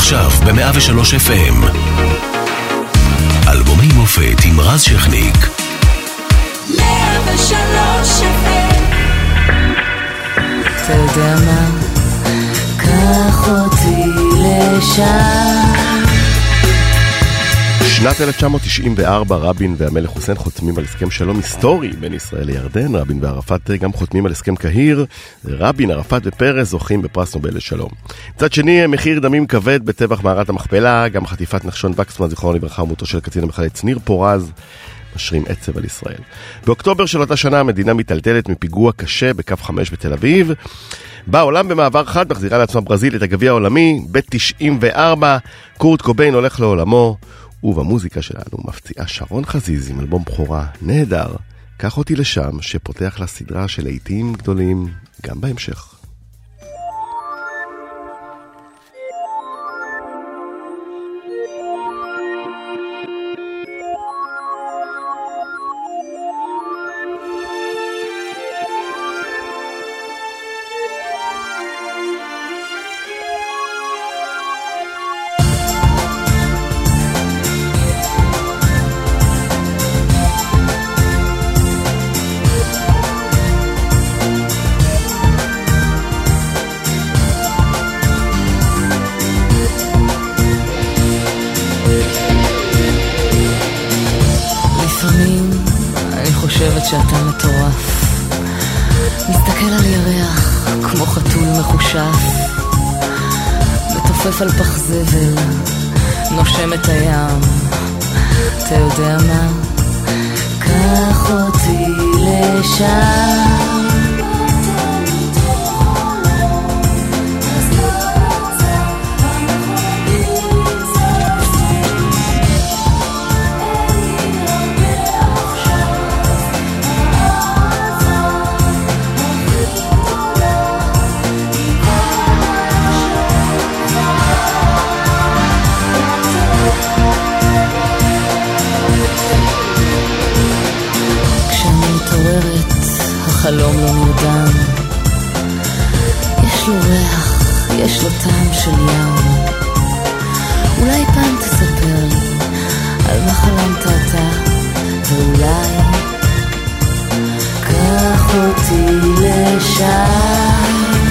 עכשיו ב-103 FM. אלבומי מופת עם רז שכניק. 103 FM אתה יודע מה? קח אותי לשם. שנת 1994 רבין והמלך חוסיין חותמים על הסכם שלום היסטורי בין ישראל לירדן, רבין וערפאת גם חותמים על הסכם קהיר, רבין, ערפאת ופרס זוכים בפרס נובל לשלום. מצד שני, מחיר דמים כבד בטבח מערת המכפלה, גם חטיפת נחשון וקסמן, זיכרונו לברכה, ומותו של קצין המחלץ ניר פורז. משרים עצב על ישראל. באוקטובר של אותה שנה המדינה מיטלטלת מפיגוע קשה בקו 5 בתל אביב. בעולם במעבר חד מחזירה לעצמה ברזיל את הגביע העולמי, ב-94 קורט קוביין הולך לעולמו, ובמוזיקה שלנו מפציעה שרון חזיז עם אלבום בכורה נהדר, קח אותי לשם, שפותח לה סדרה של להיטים גדולים גם בהמשך. שאתה מטורף. מסתכל על ירח כמו חתול מחושף. מתופף על פח זבל, נושם את הים. אתה יודע מה? קח אותי לשם. החלום לא נרדם. יש לו ריח, יש לו טעם של ים. אולי פעם תספר לי על מה חלמת אתה, ואולי קח אותי לשם.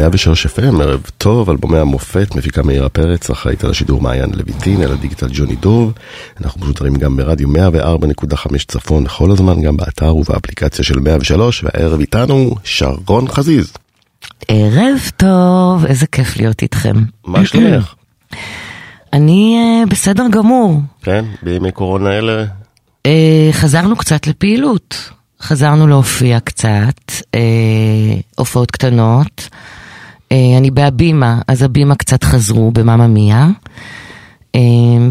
103 FM, ערב טוב, אלבומי המופת, מפיקה מאירה פרץ, אחראית על השידור מעיין לויטין, על הדיגיטל ג'וני דוב. אנחנו משודרים גם ברדיו 104.5 צפון כל הזמן, גם באתר ובאפליקציה של 103, והערב איתנו שרון חזיז. ערב טוב, איזה כיף להיות איתכם. מה שלומך? אני אה, בסדר גמור. כן, בימי קורונה אלה, אה, חזרנו קצת לפעילות. חזרנו להופיע קצת, אה, הופעות קטנות. אה, אני בהבימה, אז הבימה קצת חזרו במאמא מיה. אה,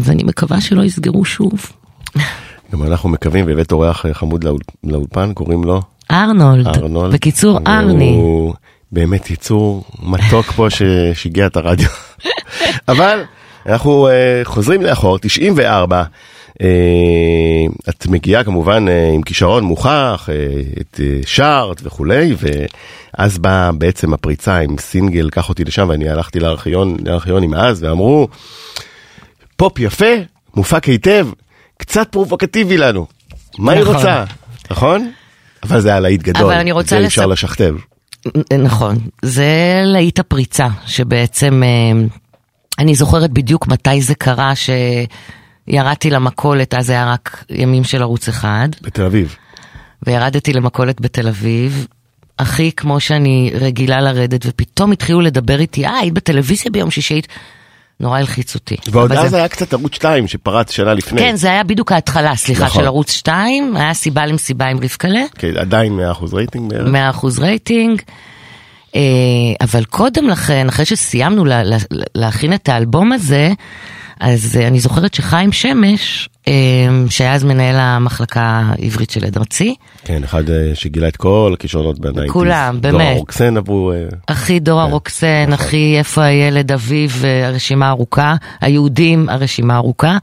ואני מקווה שלא יסגרו שוב. גם אנחנו מקווים, והבאת אורח חמוד לאול- לאולפן, קוראים לו ארנולד. ארנולד. בקיצור, ארני. הוא באמת יצור מתוק פה ששיגע את הרדיו. אבל אנחנו אה, חוזרים לאחור, 94. אה, את מגיעה כמובן אה, עם כישרון מוכח, אה, את שרט וכולי, ואז באה בעצם הפריצה עם סינגל, קח אותי לשם, ואני הלכתי לארכיון, לארכיונים אז, ואמרו, פופ יפה, מופק היטב, קצת פרובוקטיבי לנו. מה היא נכון. רוצה? נכון? אבל זה היה להיט גדול, אבל אני רוצה זה אי אפשר לשכתב. נכון, זה להיט הפריצה, שבעצם אני זוכרת בדיוק מתי זה קרה שירדתי למכולת, אז היה רק ימים של ערוץ אחד, בתל אביב. וירדתי למכולת בתל אביב, הכי כמו שאני רגילה לרדת, ופתאום התחילו לדבר איתי, אה, היית בטלוויזיה ביום שישי, היית-" נורא הלחיץ אותי. ועוד אז זה- היה קצת ערוץ 2 שפרץ שנה לפני. כן, זה היה בדיוק ההתחלה, סליחה, נכון. של ערוץ 2, היה סיבה למסיבה עם רבקלה. כן, עדיין 100% רייטינג בערך. 100% רייטינג. אה, אבל קודם לכן, אחרי שסיימנו לה, לה, להכין את האלבום הזה, אז אה, אני זוכרת שחיים שמש, אה, שהיה אז מנהל המחלקה העברית של עד ארצי, כן, אחד אה, שגילה את כל הכישרונות בניינטיז. כולם, באמת. רוקסן עברו... אחי דורה כן, רוקסן, נכון. אחי איפה הילד אביב, אה, הרשימה ארוכה, היהודים, הרשימה ארוכה.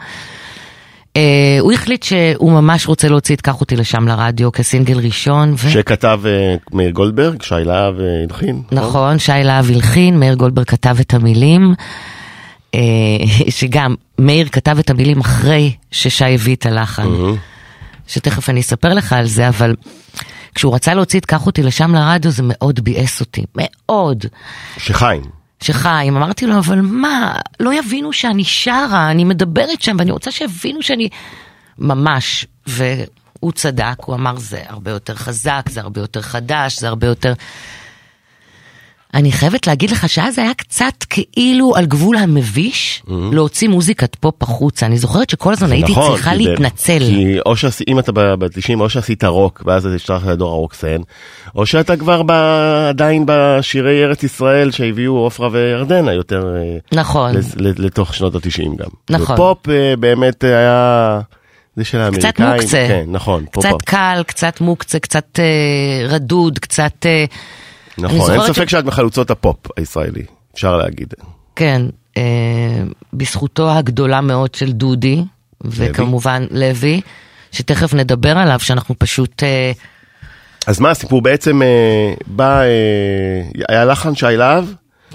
הוא החליט שהוא ממש רוצה להוציא את קח אותי לשם לרדיו כסינגל ראשון. ו... שכתב מאיר גולדברג, שי להב הלחין. נכון, שי להב הלחין, מאיר גולדברג כתב את המילים, שגם מאיר כתב את המילים אחרי ששי הביא את הלחן, שתכף אני אספר לך על זה, אבל כשהוא רצה להוציא את קח אותי לשם לרדיו זה מאוד ביאס אותי, מאוד. שחיים. שחיים, אמרתי לו, אבל מה, לא יבינו שאני שרה, אני מדברת שם ואני רוצה שיבינו שאני... ממש, והוא צדק, הוא אמר זה הרבה יותר חזק, זה הרבה יותר חדש, זה הרבה יותר... אני חייבת להגיד לך שאז היה קצת כאילו על גבול המביש להוציא מוזיקת פופ החוצה. אני זוכרת שכל הזמן הייתי נכון, צריכה כי להתנצל. כי או שעשי, אם אתה ב-90 או שעשית רוק ואז אתה השתלחת לדור הרוקסן, או שאתה כבר ב, עדיין בשירי ארץ ישראל שהביאו עופרה וירדנה יותר אה, נכון. לתוך שנות ה-90 גם. נכון. ופופ אה, באמת היה, זה של האמריקאים. קצת מוקצה. כן, נכון. קצת פופ-אפ. קל, קצת מוקצה, קצת אה, רדוד, קצת... אה, נכון, אין ספק שאת מחלוצות הפופ הישראלי, אפשר להגיד. כן, אה, בזכותו הגדולה מאוד של דודי, וכמובן לוי, שתכף נדבר עליו, שאנחנו פשוט... אה, אז מה הסיפור בעצם אה, בא, אה, היה לחן שי להב,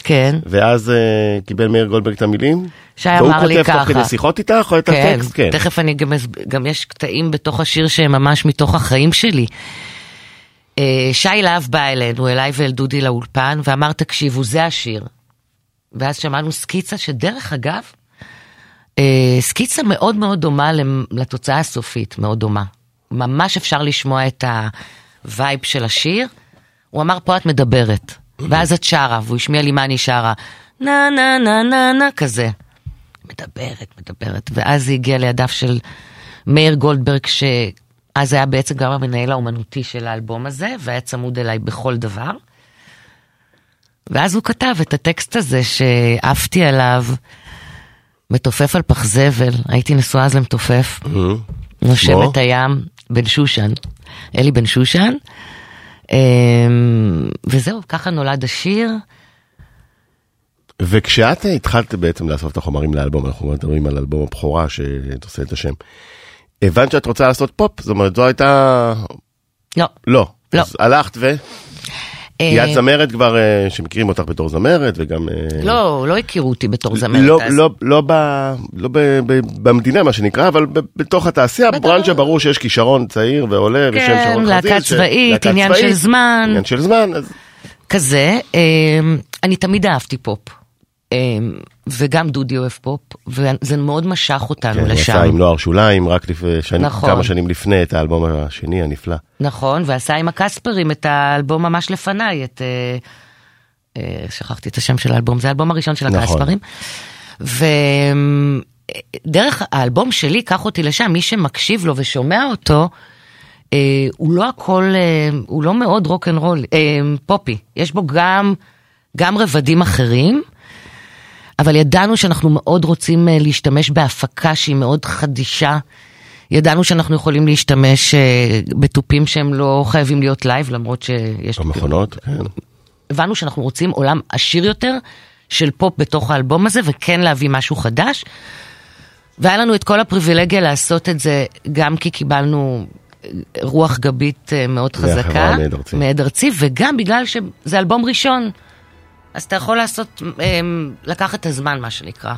כן, ואז אה, קיבל מאיר גולדברג את המילים? שי אמר לי והוא כותב תוך ככה. כדי שיחות איתך או את כן, הטקסט? כן. תכף אני גם, גם יש קטעים בתוך השיר שהם ממש מתוך החיים שלי. אה, שי להב בא אלינו, אליי ואל דודי לאולפן, ואמר, תקשיבו, זה השיר. ואז שמענו סקיצה שדרך אגב, אה, סקיצה מאוד מאוד דומה לתוצאה הסופית, מאוד דומה. ממש אפשר לשמוע את ה vibe של השיר. הוא אמר, פה את מדברת. ואז את שרה, והוא השמיע לי מה אני שרה. נה נה נה נה נה כזה. מדברת, מדברת. ואז היא הגיעה לידיו של מאיר גולדברג, שאז היה בעצם גם המנהל האומנותי של האלבום הזה, והיה צמוד אליי בכל דבר. ואז הוא כתב את הטקסט הזה שעפתי עליו, מתופף על פח זבל, הייתי נשואה אז למתופף, נושם שמו? את הים, בן שושן, אלי בן שושן. אמ, וזהו, ככה נולד השיר. וכשאת התחלת בעצם לאסוף את החומרים לאלבום, אנחנו מדברים על אלבום הבכורה שעושה את השם, הבנת שאת רוצה לעשות פופ? זאת אומרת, זו הייתה... לא. לא. לא. אז הלכת ו... כי אה, את זמרת כבר, אה, שמכירים אותך בתור זמרת, וגם... אה, לא, לא הכירו אותי בתור זמרת. לא, אז. לא, לא, ב, לא ב, ב, במדינה מה שנקרא, אבל ב, בתוך התעשייה, בטח. בברנז'ה ברור שיש כישרון צעיר ועולה, ושם כן, שרון להקה חזיז. ש- צבאית, להקה עניין של זמן. עניין של זמן, אז כזה, אני תמיד אהבתי פופ. אה, וגם דודי אוהב פופ, וזה מאוד משך אותנו כן, לשם. עשה עם נוער שוליים רק לפני, שני, נכון. כמה שנים לפני את האלבום השני הנפלא. נכון, ועשה עם הקספרים את האלבום ממש לפניי, את... אה, אה, שכחתי את השם של האלבום, זה האלבום הראשון של נכון. הקספרים. ודרך האלבום שלי, קח אותי לשם, מי שמקשיב לו ושומע אותו, אה, הוא לא הכל, אה, הוא לא מאוד רוק אנד רול, אה, פופי. יש בו גם, גם רבדים אחרים. אבל ידענו שאנחנו מאוד רוצים אה, להשתמש בהפקה שהיא מאוד חדישה. ידענו שאנחנו יכולים להשתמש אה, בתופים שהם לא חייבים להיות live, למרות שיש... במכונות, כן. הבנו שאנחנו רוצים עולם עשיר יותר של פופ בתוך האלבום הזה, וכן להביא משהו חדש. והיה לנו את כל הפריבילגיה לעשות את זה, גם כי קיבלנו אה, רוח גבית מאוד מהחברה חזקה. מעד ארצי. מעד ארצי, וגם בגלל שזה אלבום ראשון. אז אתה יכול לעשות, אמ, לקחת את הזמן, מה שנקרא.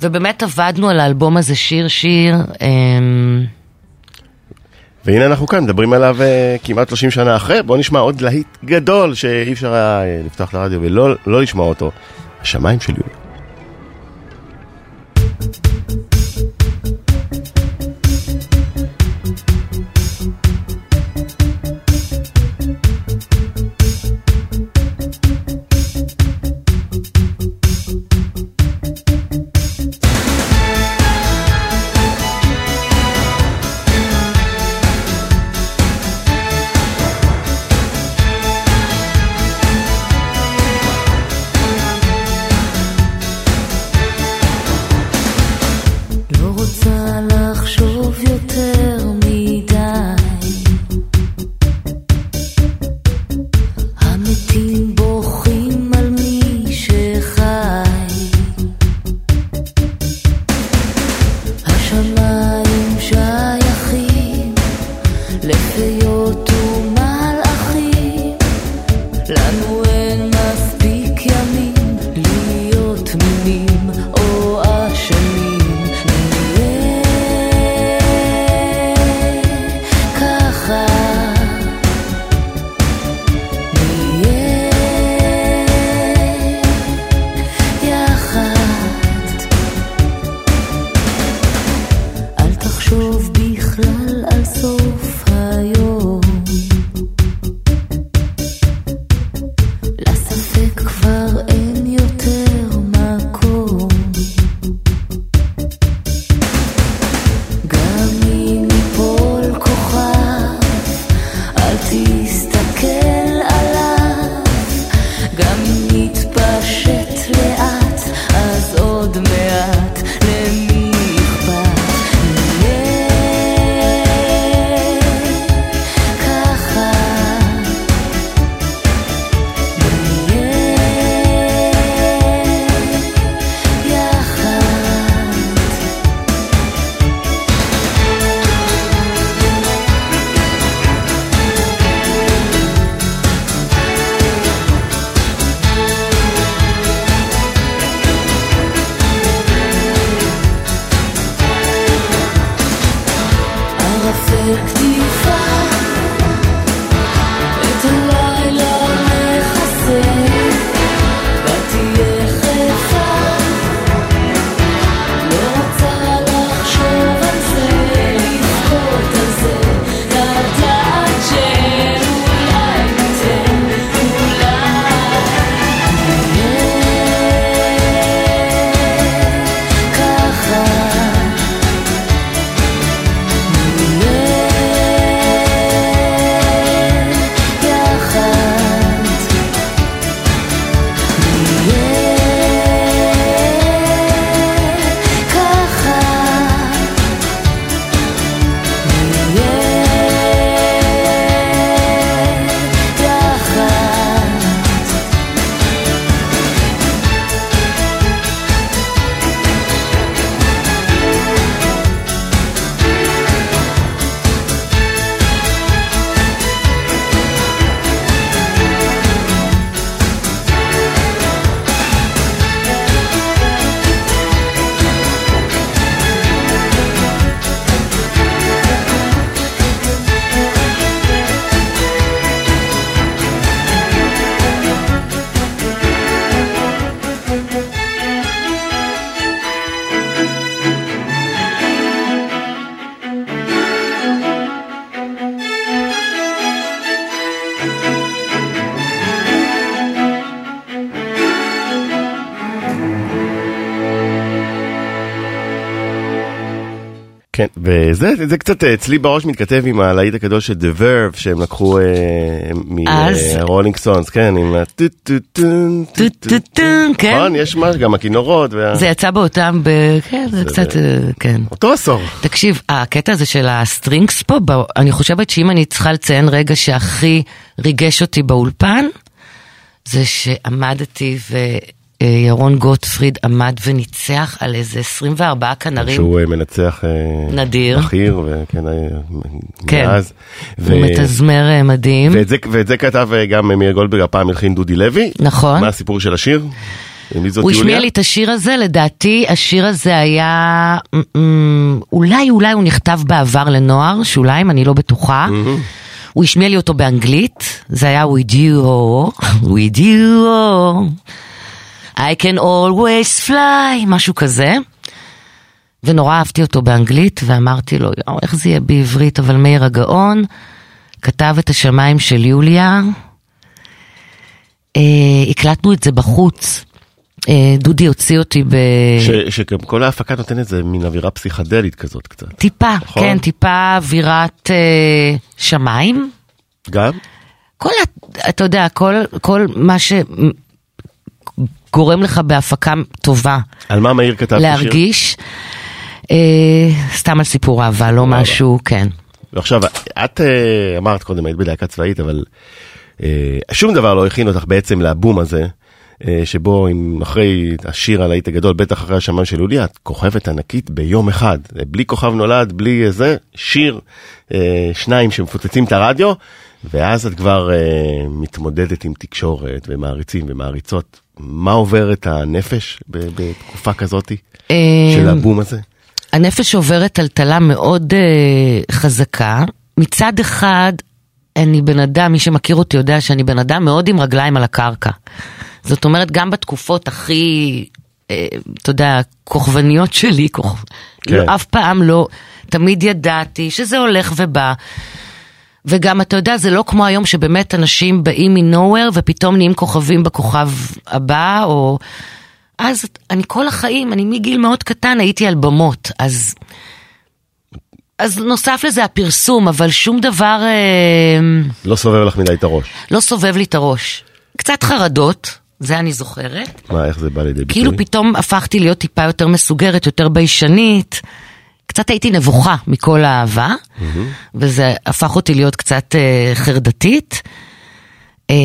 ובאמת עבדנו על האלבום הזה שיר-שיר. אמ, והנה אנחנו כאן, מדברים עליו אה, כמעט 30 שנה אחרי, בואו נשמע עוד להיט גדול שאי אפשר היה אה, לפתוח את הרדיו ולא לא לשמוע אותו. השמיים של יוליה. כן, וזה זה קצת אה, אצלי בראש מתכתב עם הלהיט הגדול של The Verve שהם לקחו אז? מרולינג סטונס, כן, עם הטו טו טון טו טו טו-טו-טון, כן. נכון, יש מה, גם הכינורות, וה- זה יצא באותם, ב- כן, זה קצת, אה, כן. אותו עשור. תקשיב, הקטע הזה של ה strings פה, ב- אני חושבת שאם אני צריכה לציין רגע שהכי ריגש אותי באולפן, זה שעמדתי וירון גוטפריד עמד וניצח על איזה 24 כנרים. שהוא אה, מנצח אה, נדיר. בכיר, וכן, אה, כן. מאז. ו- הוא מתזמר אה, מדהים. ואת זה, ואת זה כתב אה, גם מאיר גולדברג, הפעם הלחין דודי לוי. נכון. מה הסיפור של השיר? מי זאת הוא? השמיע לי את השיר הזה, לדעתי השיר הזה היה, אולי אולי הוא נכתב בעבר לנוער, שוליים, אני לא בטוחה. הוא השמיע לי אותו באנגלית, זה היה with you, oh, with you, oh, I can always fly, משהו כזה. ונורא אהבתי אותו באנגלית, ואמרתי לו, יואו, איך זה יהיה בעברית, אבל מאיר הגאון כתב את השמיים של יוליה. אה, הקלטנו את זה בחוץ. אה, דודי הוציא אותי ש- שגם כל ההפקה נותנת איזה מין אווירה פסיכדלית כזאת קצת. בטיפה, נכון. כן, טיפה אווירת אה, שמיים. גם? כל, אתה יודע, כל, כל מה שגורם לך בהפקה טובה על מה מאיר כתב את השיר? להרגיש, אה, סתם על סיפור אהבה, לא משהו, כן. ועכשיו, את אה, אמרת קודם, היית בלהקה צבאית, אבל אה, שום דבר לא הכין אותך בעצם לבום הזה, אה, שבו אם אחרי השיר הלהיט הגדול, בטח אחרי השמיים של לוליה, את כוכבת ענקית ביום אחד. בלי כוכב נולד, בלי איזה, שיר, אה, שניים שמפוצצים את הרדיו, ואז את כבר אה, מתמודדת עם תקשורת ומעריצים ומעריצות. מה עובר את הנפש בתקופה כזאתי אה, של הבום הזה? הנפש עוברת טלטלה מאוד אה, חזקה. מצד אחד, אני בן אדם, מי שמכיר אותי יודע שאני בן אדם מאוד עם רגליים על הקרקע. זאת אומרת, גם בתקופות הכי, אה, אתה יודע, כוכבניות שלי, כוכב... כן. לא, אף פעם לא, תמיד ידעתי שזה הולך ובא. וגם אתה יודע, זה לא כמו היום שבאמת אנשים באים מ-nowhere ופתאום נהיים כוכבים בכוכב הבא, או... אז אני כל החיים, אני מגיל מאוד קטן הייתי על במות, אז... אז נוסף לזה הפרסום, אבל שום דבר אה, לא סובב לך מדי את הראש. לא סובב לי את הראש. קצת חרדות, זה אני זוכרת. מה, איך זה בא לידי ביטוי? כאילו פתאום הפכתי להיות טיפה יותר מסוגרת, יותר ביישנית. קצת הייתי נבוכה מכל האהבה, וזה הפך אותי להיות קצת אה, חרדתית. אה,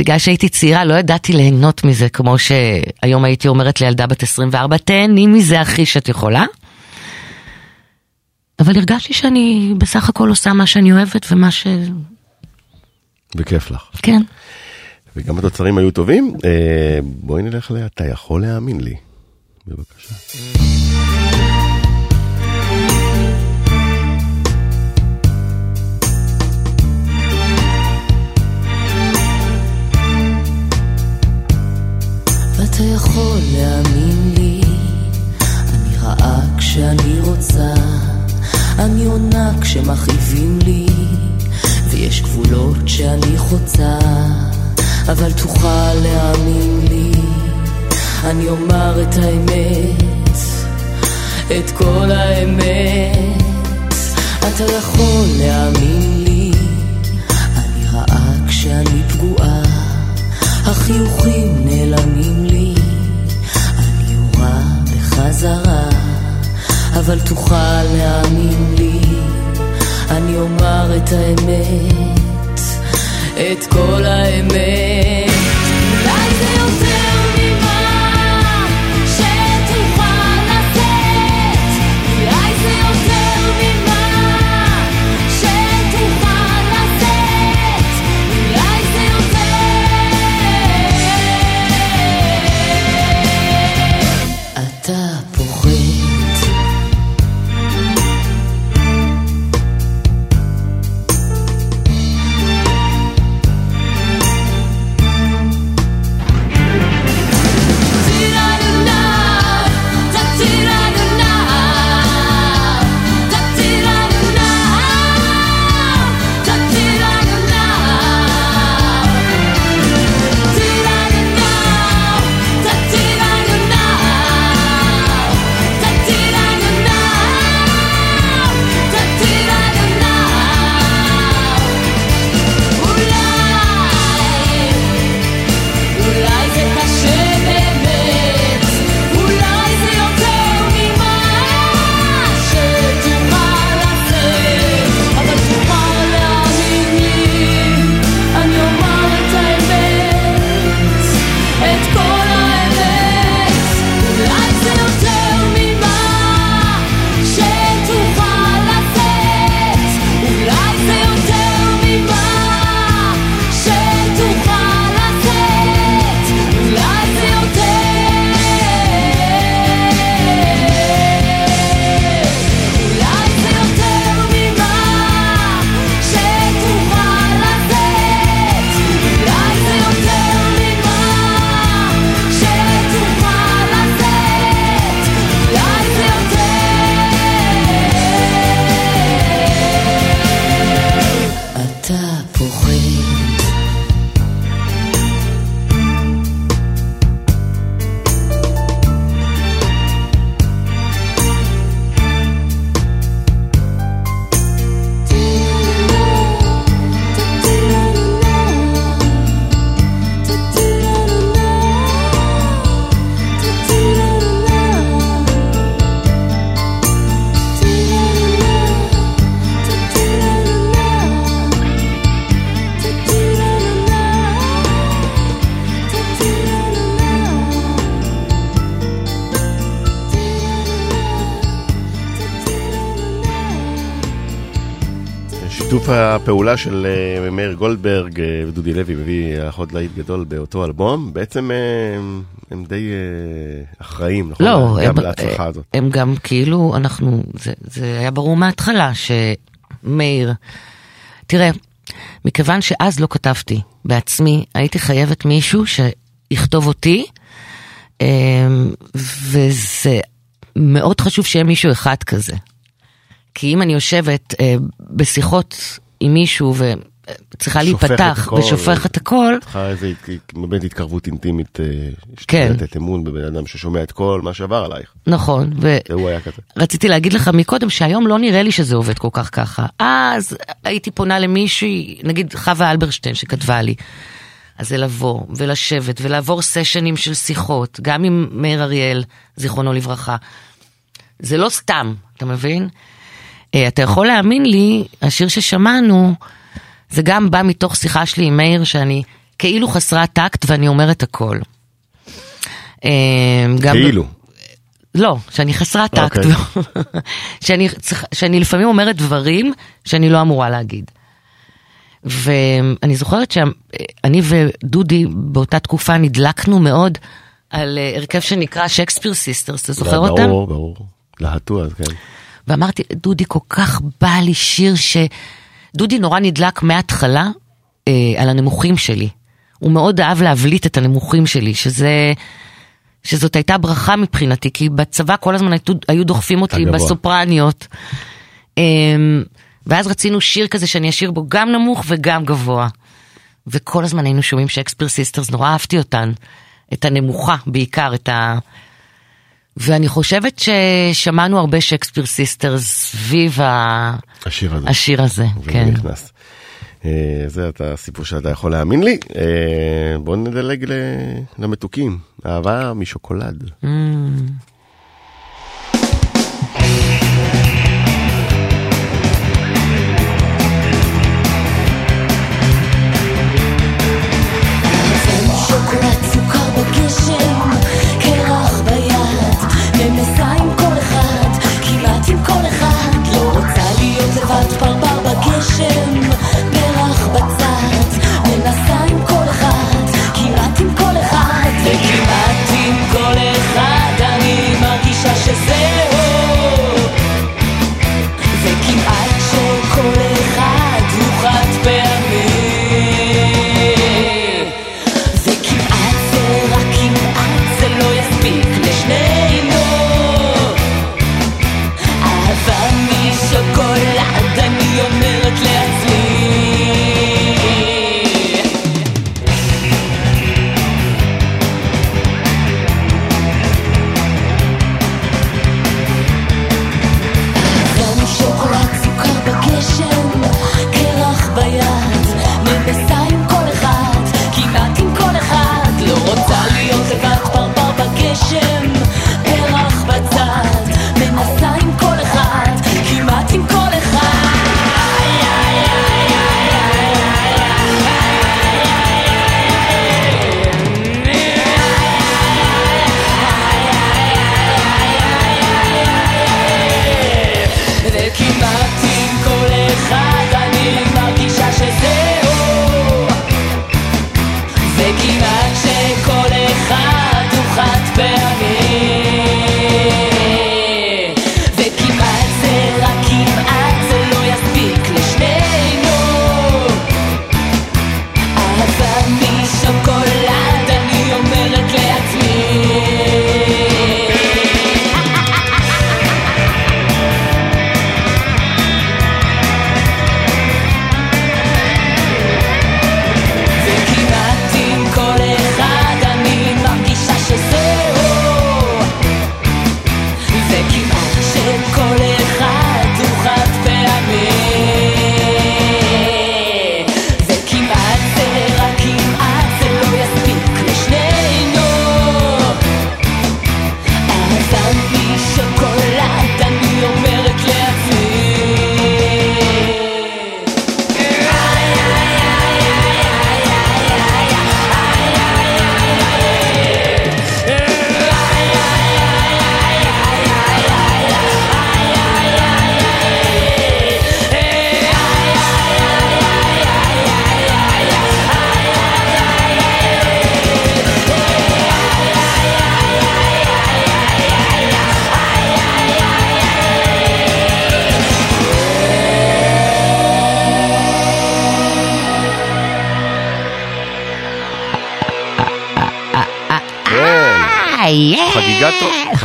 בגלל שהייתי צעירה לא ידעתי ליהנות מזה, כמו שהיום הייתי אומרת לילדה בת 24, תהני מזה הכי שאת יכולה. אבל הרגשתי שאני בסך הכל עושה מה שאני אוהבת ומה ש... וכיף לך. כן. וגם התוצרים היו טובים. אה, בואי נלך ל... אתה יכול להאמין לי. בבקשה. ואתה יכול להאמין לי, אני רעה כשאני רוצה, אני עונה כשמכאיבים לי, ויש גבולות שאני חוצה, אבל תוכל להאמין לי, אני אומר את האמת, את כל האמת, אתה יכול להאמין לי, אני רעה כשאני פגועה. החיוכים נעלמים לי, בחזרה, אבל תוכל להאמין לי, אני אומר את האמת, את כל האמת. הפעולה של אה, מאיר גולדברג אה, ודודי לוי מביא עוד להיט גדול באותו אלבום, בעצם אה, הם די אחראים, נכון? לא, גם הם, להצלחה הזאת. הם גם כאילו, אנחנו, זה, זה היה ברור מההתחלה שמאיר, תראה, מכיוון שאז לא כתבתי בעצמי, הייתי חייבת מישהו שיכתוב אותי, וזה מאוד חשוב שיהיה מישהו אחד כזה. כי אם אני יושבת אה, בשיחות עם מישהו וצריכה להיפתח ושופך את הכל, צריכה איזה באמת התקרבות אינטימית, אה, כן. לתת אמון בבן אדם ששומע את כל מה שעבר עלייך. נכון, ורציתי להגיד לך מקודם שהיום לא נראה לי שזה עובד כל כך ככה. אז הייתי פונה למישהי, נגיד חווה אלברשטיין שכתבה לי. אז זה לבוא ולשבת ולעבור סשנים של שיחות, גם עם מאיר אריאל, זיכרונו לברכה. זה לא סתם, אתה מבין? אה, אתה יכול להאמין לי, השיר ששמענו, זה גם בא מתוך שיחה שלי עם מאיר, שאני כאילו חסרת טקט ואני אומרת הכל. אה, כאילו. לא, שאני חסרת טקט, okay. אוקיי. שאני, שאני לפעמים אומרת דברים שאני לא אמורה להגיד. ואני זוכרת שאני ודודי באותה תקופה נדלקנו מאוד על אה, הרכב שנקרא Shakespeare Sisters, אתה זוכר אותם? ברור, ברור. להטו אז, כן. ואמרתי, דודי, כל כך בא לי שיר ש... דודי נורא נדלק מההתחלה אה, על הנמוכים שלי. הוא מאוד אהב להבליט את הנמוכים שלי, שזה... שזאת הייתה ברכה מבחינתי, כי בצבא כל הזמן היו, היו דוחפים אותי בסופרניות. אה, ואז רצינו שיר כזה שאני אשיר בו גם נמוך וגם גבוה. וכל הזמן היינו שומעים Shakespeare Sisters, נורא אהבתי אותן. את הנמוכה בעיקר, את ה... ואני חושבת ששמענו הרבה Shakespeare Sister סביב השיר הזה. השיר הזה, כן. נכנס. אה, זה אתה הסיפור שאתה יכול להאמין לי. אה, בוא נדלג למתוקים. אהבה משוקולד. Mm.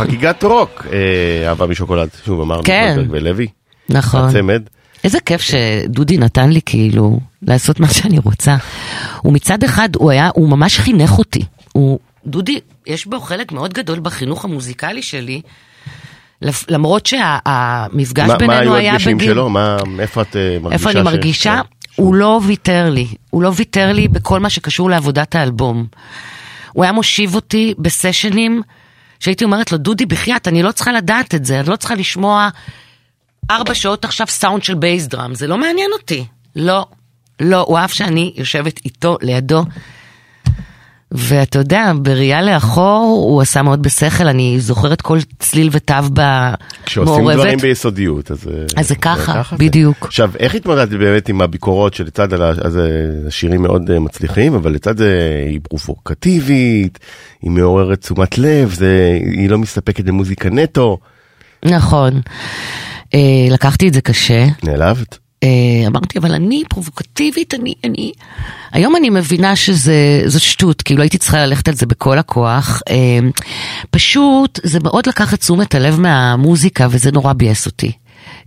חגיגת רוק, אה, אבא משוקולד, שוב אמרנו, כן. ולוי, נכון. הצמד. איזה כיף שדודי נתן לי כאילו לעשות מה שאני רוצה. ומצד אחד הוא היה, הוא ממש חינך אותי. הוא, דודי, יש בו חלק מאוד גדול בחינוך המוזיקלי שלי. למרות שהמפגש מה, מה בינינו היו היה הדגשים בגיל... שלו? מה, איפה את אה, מרגישה איפה אני מרגישה? ש- הוא לא ויתר לי. הוא לא ויתר לי בכל מה שקשור לעבודת האלבום. הוא היה מושיב אותי בסשנים שהייתי אומרת לו, דודי, בחייאת, אני לא צריכה לדעת את זה, אני לא צריכה לשמוע ארבע שעות עכשיו סאונד של בייס דראם, זה לא מעניין אותי. לא, לא, הוא אהב שאני יושבת איתו, לידו. ואתה יודע, בראייה לאחור הוא עשה מאוד בשכל, אני זוכרת כל צליל ותו כשעושים במעורבת. דברים ביסודיות, אז... אה, אז זה ככה, זה. בדיוק. עכשיו, איך התמודדת באמת עם הביקורות שלצד אז, אה, השירים מאוד אה, מצליחים, אבל לצד זה היא פרובוקטיבית, היא מעוררת תשומת לב, זה, היא לא מסתפקת במוזיקה נטו. נכון. לקחתי את זה קשה. נעלבת? אה, אמרתי, אבל אני פרובוקטיבית, אני, אני... היום אני מבינה שזה שטות, כאילו הייתי צריכה ללכת על זה בכל הכוח. אה, פשוט, זה מאוד לקח את תשומת הלב מהמוזיקה, וזה נורא ביאס אותי.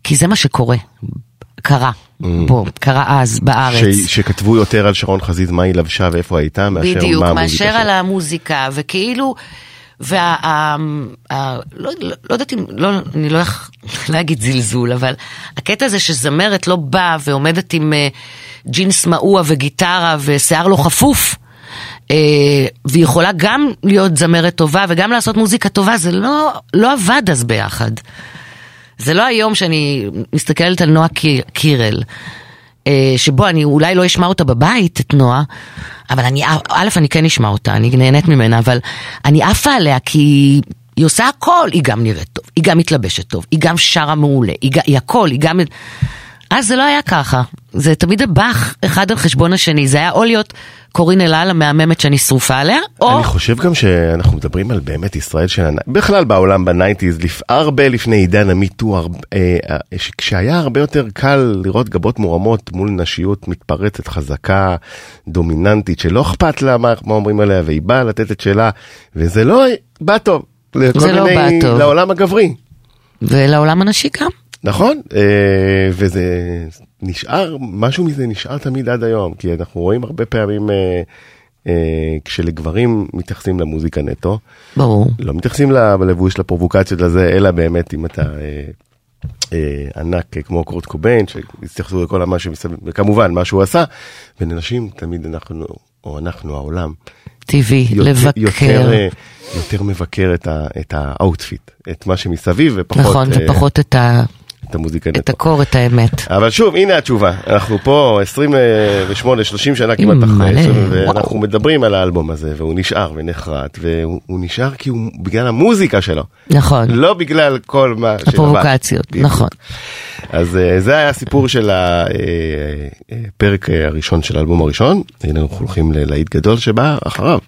כי זה מה שקורה. קרה, פה, קרה אז, בארץ. ש, שכתבו יותר על שרון חזיז מה היא לבשה ואיפה הייתה, מאשר בדיוק, מה המוזיקה מאשר שלה. על המוזיקה, וכאילו, וה... ה, ה, לא, לא, לא יודעת אם, לא, אני לא, יכ- לא אגיד זלזול, אבל הקטע הזה שזמרת לא באה ועומדת עם אה, ג'ינס מעוע וגיטרה ושיער לא חפוף, אה, והיא יכולה גם להיות זמרת טובה וגם לעשות מוזיקה טובה, זה לא, לא עבד אז ביחד. זה לא היום שאני מסתכלת על נועה קיר- קירל, שבו אני אולי לא אשמע אותה בבית, את נועה, אבל אני, א', אני כן אשמע אותה, אני נהנית ממנה, אבל אני עפה עליה כי היא עושה הכל, היא גם נראית טוב, היא גם מתלבשת טוב, היא גם שרה מעולה, היא, היא הכל, היא גם... אז זה לא היה ככה, זה תמיד הבח אחד על חשבון השני, זה היה או להיות קורין אלעל המהממת שאני שרופה עליה, או... אני חושב גם שאנחנו מדברים על באמת ישראל של... בכלל בעולם ב nineties, לפ... הרבה לפני עידן ה MeToo, הר... אה, אה, כשהיה הרבה יותר קל לראות גבות מורמות מול נשיות מתפרצת, חזקה, דומיננטית, שלא אכפת לה מה, מה אומרים עליה, והיא באה לתת את שלה, וזה לא בא טוב. זה לא בא טוב. לעולם הגברי. ולעולם הנשי גם. נכון, אה, וזה נשאר, משהו מזה נשאר תמיד עד היום, כי אנחנו רואים הרבה פעמים אה, אה, כשלגברים מתייחסים למוזיקה נטו, ברור. לא מתייחסים ללבוש, לפרובוקציות לזה, אלא באמת אם אתה ענק כמו קורט קוביין, שהתייחסו לכל מה שמסביב, וכמובן מה שהוא עשה, ולנשים תמיד אנחנו, או אנחנו, העולם, טבעי, לבקר. יותר, יותר מבקר את, ה, את מה שמסביב, ופחות נכון, ופחות את, ה, את המוזיקה את נטו. הקור, את האמת. אבל שוב, הנה התשובה. אנחנו פה 28, 30 שנה כמעט אחרי, ואנחנו. מדברים על האלבום הזה, והוא נשאר ונחרט, והוא הוא נשאר כי הוא בגלל המוזיקה שלו, נכון, לא בגלל כל מה שבא. הפרובוקציות. נכון. אז אה, זה היה הסיפור של הפרק הראשון של האלבום הראשון, הנה אנחנו הולכים ללהיט גדול שבא אחריו.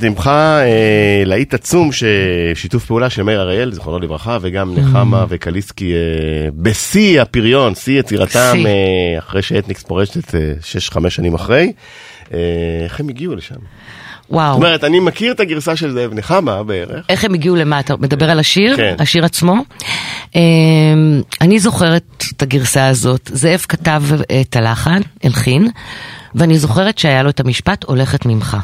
הולכת ממך אה, להיט עצום, ששיתוף פעולה של מאיר אריאל, זיכרונו לברכה, וגם נחמה וקליסקי אה, בשיא הפריון, שיא יצירתם. אה, אחרי שאתניקס פורשת אה, שש, חמש שנים אחרי. אה, איך הם הגיעו לשם? וואו. זאת אומרת, אני מכיר את הגרסה של זאב נחמה בערך. איך הם הגיעו למה? אתה מדבר על השיר? כן. השיר עצמו? אמ, אני זוכרת את הגרסה הזאת. זאב כתב את הלחן, הלחין, ואני זוכרת שהיה לו את המשפט הולכת ממך.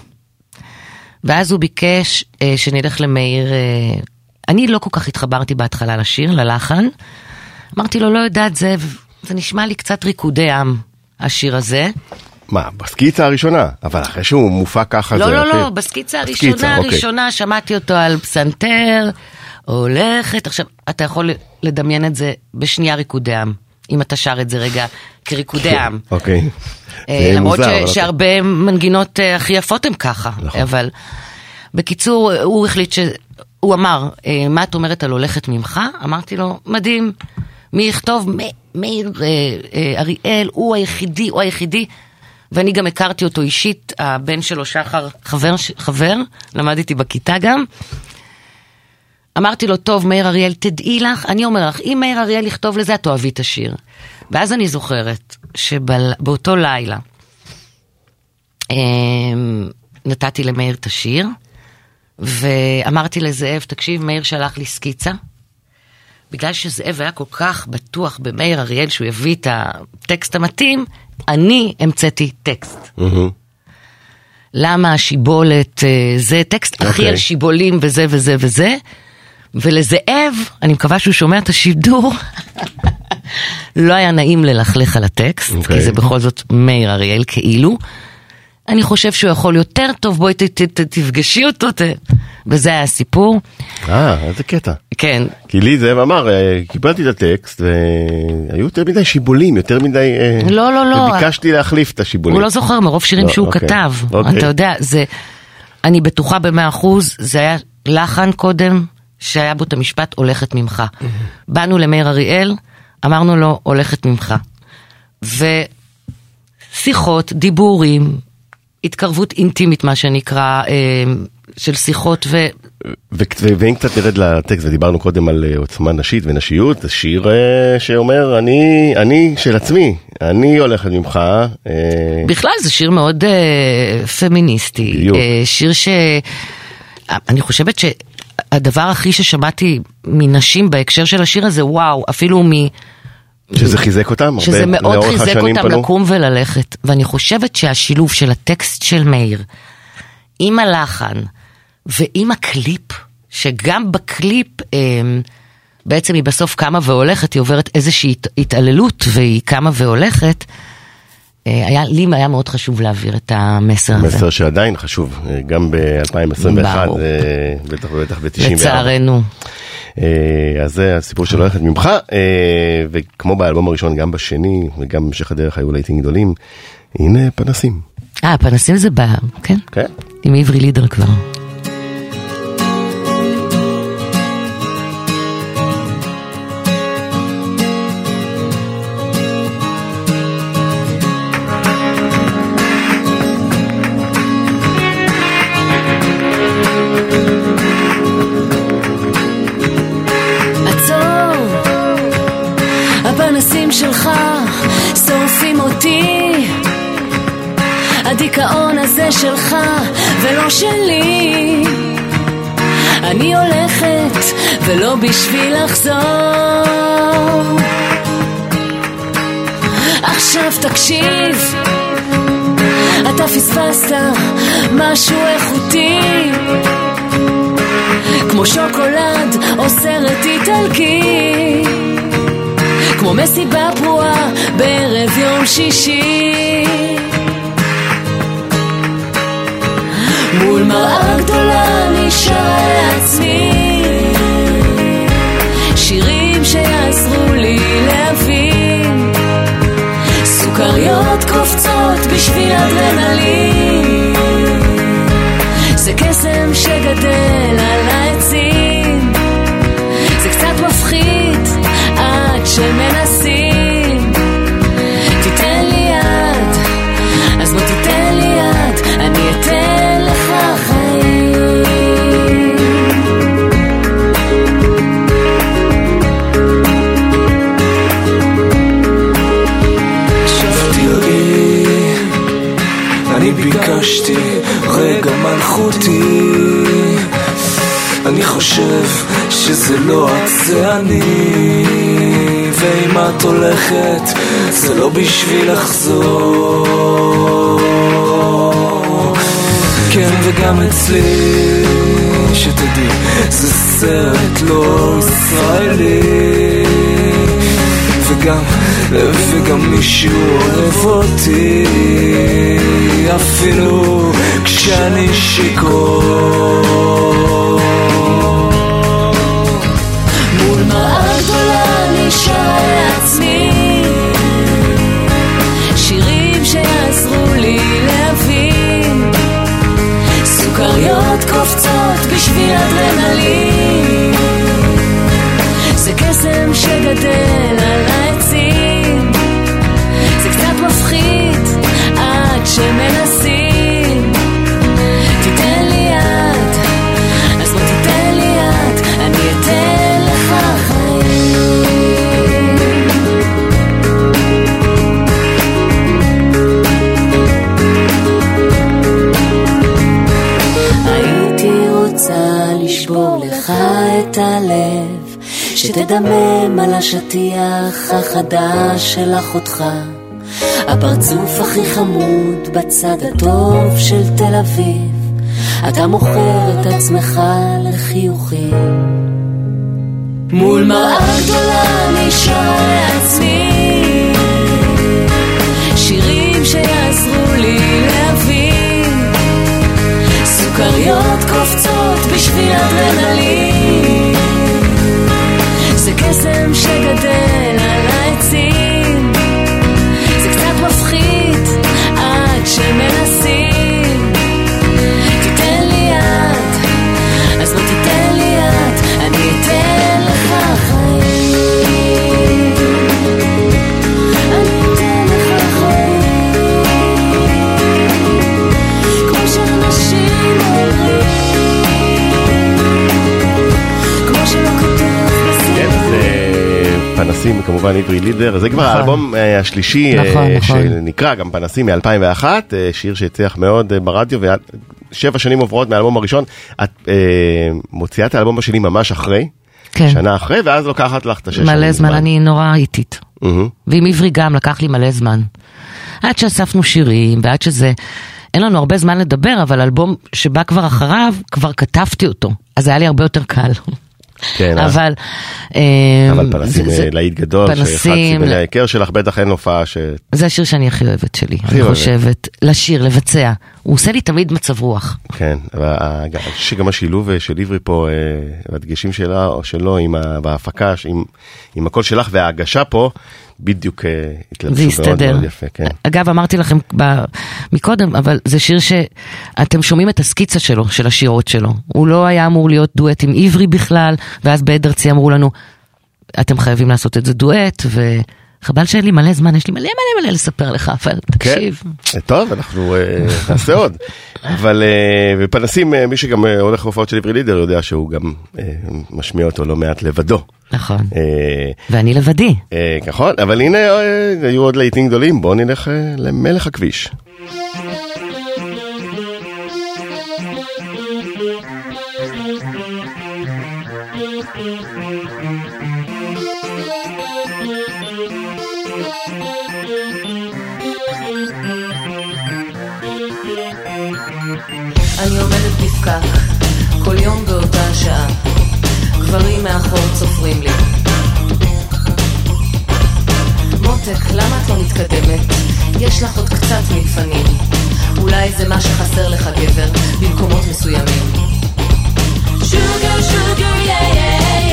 ואז הוא ביקש אה, שנלך למאיר, אה, אני לא כל כך התחברתי בהתחלה לשיר, ללחן. אמרתי לו, לא יודעת, זאב, זה נשמע לי קצת ריקודי עם, השיר הזה. מה, בסקיצה הראשונה, אבל אחרי שהוא מופק ככה לא, זה... לא, כן. לא, בסקיצה בסקיצה, הראשונה, אוקיי. הראשונה, שמעתי אותו על פסנתר, הולכת, עכשיו, אתה יכול לדמיין את זה בשנייה ריקודי עם, אם אתה שר את זה רגע כריקודי עם. אוקיי. אה, למרות שהרבה מנגינות אה, הכי יפות הן ככה, נכון. אבל בקיצור, הוא החליט ש... הוא אמר, אה, מה את אומרת על הולכת ממך? אמרתי לו, מדהים, מי יכתוב? מאיר אה, אה, אריאל, הוא היחידי, הוא היחידי. ואני גם הכרתי אותו אישית, הבן שלו שחר, חבר, חבר, למד איתי בכיתה גם. אמרתי לו, טוב, מאיר אריאל, תדעי לך, אני אומר לך, אם מאיר אריאל יכתוב לזה, את תאהבי את השיר. ואז אני זוכרת שבאותו לילה אמ, נתתי למאיר את השיר, ואמרתי לזאב, תקשיב, מאיר שלח לי סקיצה. בגלל שזאב היה כל כך בטוח במאיר אריאל שהוא יביא את הטקסט המתאים, אני המצאתי טקסט. מהמם. למה השיבולת, אה, זה טקסט הכי אוקיי. על שיבולים וזה וזה וזה. ולזאב, אני מקווה שהוא שומע את השידור, לא היה נעים ללכלך על הטקסט, אוקיי. כי זה בכל זאת מאיר אריאל כאילו. אני חושב שהוא יכול יותר טוב, בואי ת- ת- ת- תפגשי אותו, ת- וזה היה הסיפור. אה, איזה קטע. כן, כי לי זאב אמר, אה, קיבלתי את הטקסט והיו יותר מדי שיבולים, יותר מדי... אה, לא, לא, לא. וביקשתי להחליף את השיבולים. הוא לא זוכר מרוב שירים לא, שהוא אוקיי. כתב. אוקיי. אתה יודע, זה, אני בטוחה במאה אחוז, זה היה לחן קודם, שהיה בו את המשפט הולכת ממך. באנו למאיר אריאל, אמרנו לו הולכת ממך. ושיחות, דיבורים, התקרבות אינטימית מה שנקרא, אה, של שיחות ו... ואם קצת נרד לטקסט, ודיברנו קודם על אה, עוצמה נשית ונשיות, זה שיר אה, שאומר, אני, אני של עצמי, אני הולכת ממך. בכלל זה שיר מאוד פמיניסטי, שיר ש... אני חושבת שהדבר הכי ששמעתי מנשים בהקשר של השיר הזה, וואו, אפילו מ... שזה חיזק אותם, הרבה שזה מאוד חיזק אותם פנו. לקום וללכת. ואני חושבת שהשילוב של הטקסט של מאיר, עם הלחן ועם הקליפ, שגם בקליפ אה, בעצם היא בסוף קמה והולכת, היא עוברת איזושהי הת- התעללות והיא קמה והולכת. אה, היה, לי היה מאוד חשוב להעביר את המסר הזה. מסר שעדיין חשוב, אה, גם ב-2021, ברור. בטח ובטח ב-94. לצערנו. אה, אז זה הסיפור של הולכת ממך, אה, וכמו באלבום הראשון, גם בשני וגם בהמשך הדרך היו להיטים גדולים. הנה פנסים, אה, פנסים זה בא, כן? כן? עם עברי לידר כבר. ולא בשביל לחזור. עכשיו תקשיב, אתה פספסת משהו איכותי. כמו שוקולד או סרט איטלקי כמו מסיבה פרועה בערב יום שישי מול מראה גדולה נשאר לעצמי שירים שיעזרו לי להבין. סוכריות קופצות בשביל אדרנלין. זה קסם שגדל על העצים. זה קצת מפחיד עד שמנסים אותי. אני חושב שזה לא את, זה אני. ואם את הולכת זה לא בשביל לחזור. כן וגם אצלי שתדעי זה סרט לא ישראלי. וגם, וגם מישהו אוהב אותי אפילו כשאני שיכור. מול מראה גדולה אני שר לעצמי. שירים שיעזרו לי להבין. סוכריות קופצות בשביל אדרנלין. זה קסם שגדל על העצים. זה קצת מפחיד עד שמנסים שתדמם על השטיח החדש של אחותך הפרצוף הכי חמוד בצד הטוב של תל אביב. אתה מוכר את עצמך לחיוכים מול מראה גדולה אני שר לעצמי שירים שיעזרו לי להבין. סוכריות קופצות בשביל אדרנלין זה קסם שגדל כמובן עברי לידר, זה כבר נכון. האלבום אה, השלישי, אה, נכון, נכון. שנקרא גם פנסים מ-2001, אה, שיר שהצליח מאוד ברדיו, ושבע שנים עוברות מהאלבום הראשון, את אה, מוציאה את האלבום השני ממש אחרי, כן. שנה אחרי, ואז לוקחת לך את השש שנים. מלא זמן, אני נורא איטית. ועם עברי גם לקח לי מלא זמן. עד שאספנו שירים, ועד שזה... אין לנו הרבה זמן לדבר, אבל אלבום שבא כבר אחריו, כבר כתבתי אותו. אז היה לי הרבה יותר קל. כן, אה? אבל... אה, אבל פנסים זה- אה, להיט גדול, שאחד פנסים, סימני ההיכר שלך, בטח אין הופעה ש... זה השיר שאני הכי אוהבת שלי, אני אוהבת. חושבת. לשיר, לבצע. הוא עושה לי תמיד מצב רוח. כן, אני חושב שגם השילוב של עברי פה, והדגשים שלה או שלו עם ה- בהפקה, עם, עם הקול שלך וההגשה פה, בדיוק אה, התלבשו מאוד. מאוד יפה, כן. אגב, אמרתי לכם ב- מקודם, אבל זה שיר שאתם שומעים את הסקיצה שלו, של השירות שלו. הוא לא היה אמור להיות דואט עם עברי בכלל, ואז בעד ארצי אמרו לנו, אתם חייבים לעשות את זה דואט, וחבל שאין לי מלא זמן, יש לי מלא מלא מלא לספר לך, אבל תקשיב. כן, טוב, אנחנו אה, נעשה עוד. אבל אה, ופנסים, אה, מי שגם הולך להופעות של עברי לידר יודע שהוא גם משמיע אותו לא מעט לבדו. נכון. ואני לבדי. נכון, אבל הנה היו עוד להיטים גדולים, בואו נלך למלך הכביש. גברים מאחור צופרים לי. מותק, למה את לא מתקדמת? יש לך עוד קצת מלפנים. אולי זה מה שחסר לך גבר, במקומות מסוימים. שוגר, שוגר, יא יא יא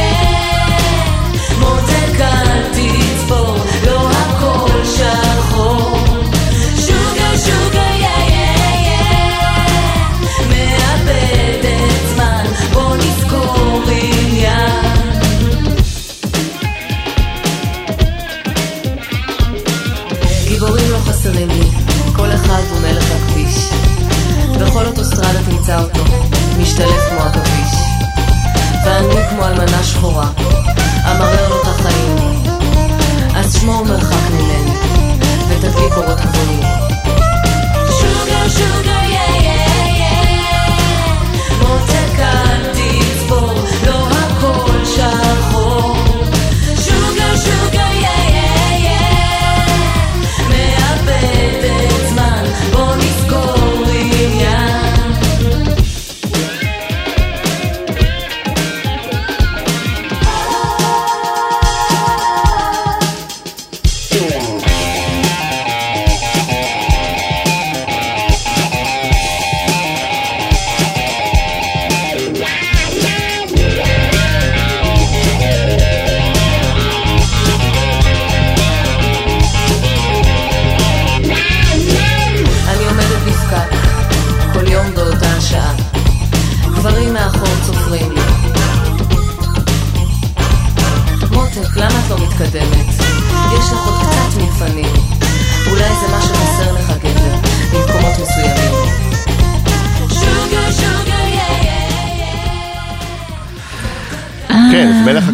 תמצא אותו, משתלב כמו עכביש. ואני כמו אלמנה שחורה, אמרר לו את החיים. אז שמור מרחק ממני, ותדליק אורות גבוהים. שוגר, שוגר, יא יא יא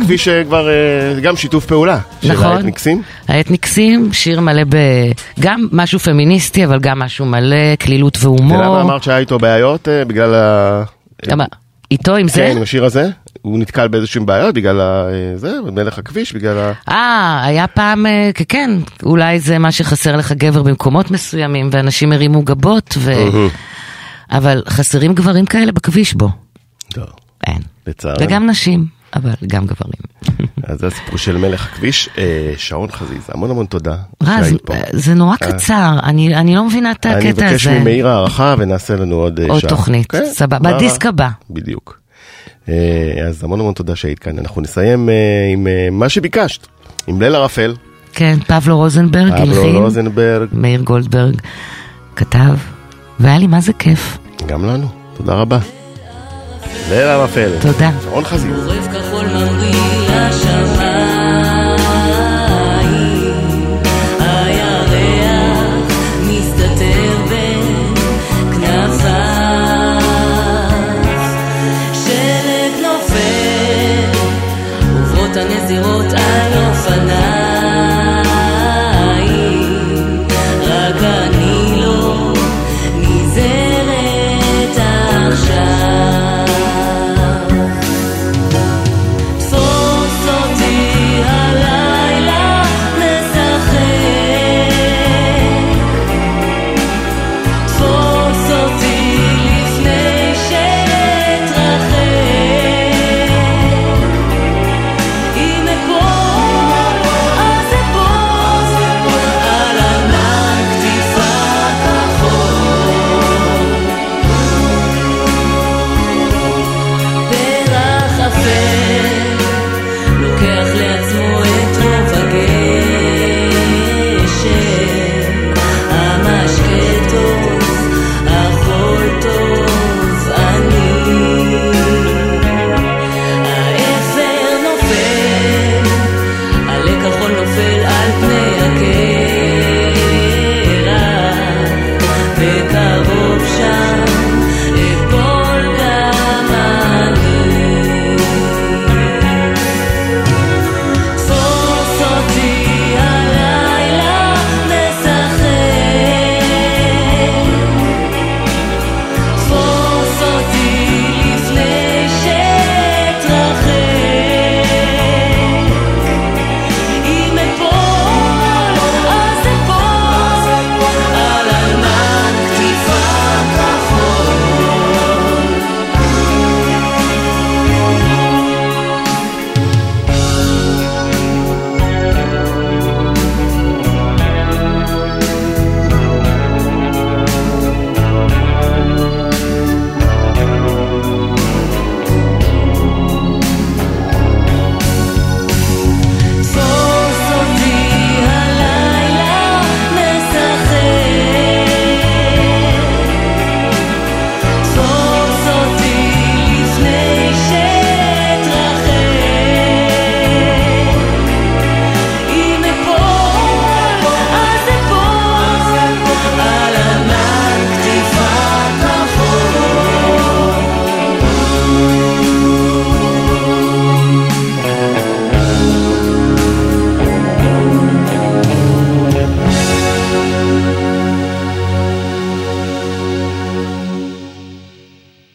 מלך הכביש אה, גם שיתוף פעולה. של נכון. האתניקסים. האתניקסים, שיר מלא ב... גם משהו פמיניסטי, אבל גם משהו מלא כלילות והומור. ולמה אמרת שהיה איתו בעיות? אה, בגלל ה... למה? איתו עם זה? כן, עם השיר הזה? הוא נתקל באיזשהם בעיות בגלל ה... אה, זה, מלך הכביש, בגלל ה... אה, היה פעם, כן, אולי זה מה שחסר לך גבר במקומות מסוימים, ואנשים הרימו גבות, ו... אבל חסרים גברים כאלה בכביש בו. לא, אין. לצערנו. וגם נשים, אבל גם גברים. אז זה הסיפור של מלך הכביש. אה, שרון חזיז, המון המון תודה. רז, פה. זה נורא קצר, אני אני לא מבינה את אני הקטע הזה. מבקש ממאיר הערכה ונעשה לנו עוד אה, עוד שעה. תוכנית, כן, סבבה, בדיסק? הבא. בדיוק. אה, אז המון המון תודה שהיית כאן. אנחנו נסיים אה, עם אה, מה שביקשת, עם ליל ערפל, כן, פבלו רוזנברג, הלחין, רוזנברג, מאיר גולדברג כתב, והיה לי מה זה כיף. גם לנו. תודה רבה. ליל ערפל. תודה. שרון חזיז.